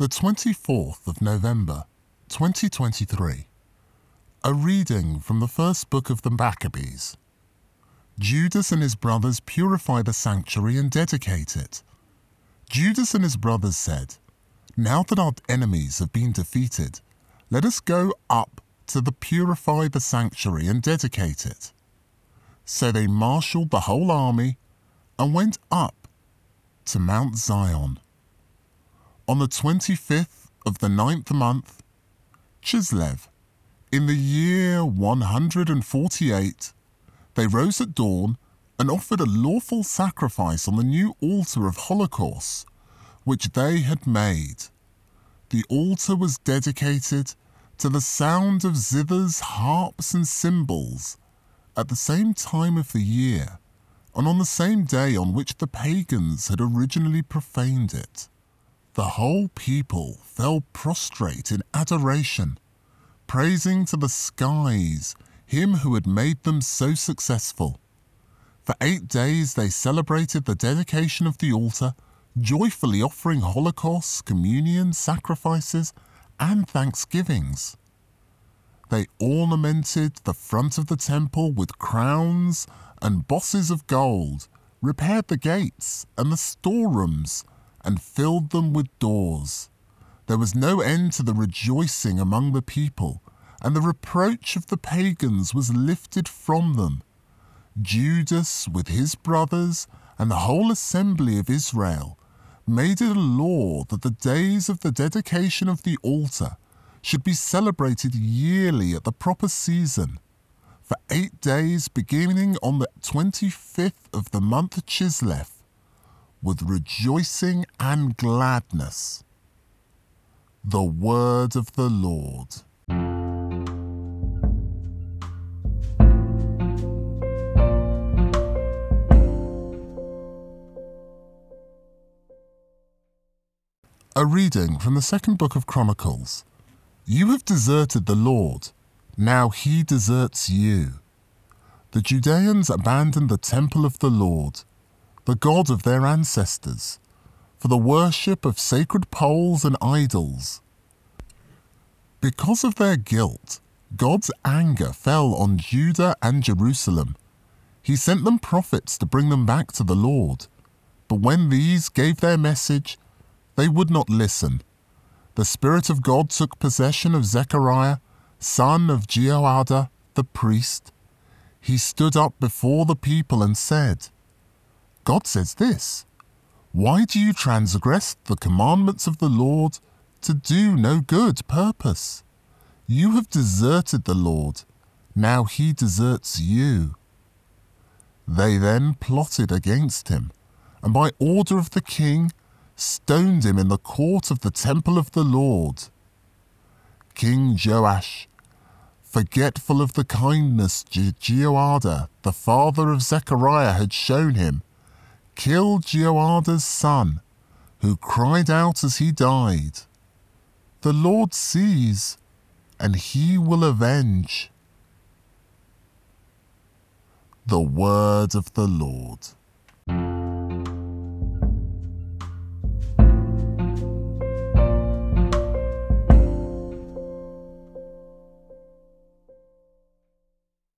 The 24th of November, 2023. A reading from the first book of the Maccabees. Judas and his brothers purify the sanctuary and dedicate it. Judas and his brothers said, Now that our enemies have been defeated, let us go up to the purify the sanctuary and dedicate it. So they marshaled the whole army and went up to Mount Zion. On the 25th of the ninth month, Chislev, in the year 148, they rose at dawn and offered a lawful sacrifice on the new altar of Holocaust, which they had made. The altar was dedicated to the sound of zithers, harps, and cymbals at the same time of the year, and on the same day on which the pagans had originally profaned it. The whole people fell prostrate in adoration, praising to the skies him who had made them so successful. For eight days they celebrated the dedication of the altar, joyfully offering holocausts, communion, sacrifices, and thanksgivings. They ornamented the front of the temple with crowns and bosses of gold, repaired the gates and the storerooms, and filled them with doors. There was no end to the rejoicing among the people, and the reproach of the pagans was lifted from them. Judas, with his brothers, and the whole assembly of Israel, made it a law that the days of the dedication of the altar should be celebrated yearly at the proper season, for eight days beginning on the 25th of the month Chislev, with rejoicing and gladness. The word of the Lord. A reading from the second book of Chronicles. You have deserted the Lord, now he deserts you. The Judeans abandoned the temple of the Lord the God of their ancestors, for the worship of sacred poles and idols. Because of their guilt, God's anger fell on Judah and Jerusalem. He sent them prophets to bring them back to the Lord. But when these gave their message, they would not listen. The Spirit of God took possession of Zechariah, son of Jehoiada, the priest. He stood up before the people and said, God says this Why do you transgress the commandments of the Lord to do no good purpose? You have deserted the Lord, now he deserts you. They then plotted against him, and by order of the king, stoned him in the court of the temple of the Lord. King Joash, forgetful of the kindness Jehoiada, the father of Zechariah, had shown him, killed Jehoiada's son, who cried out as he died. The Lord sees, and he will avenge. The word of the Lord.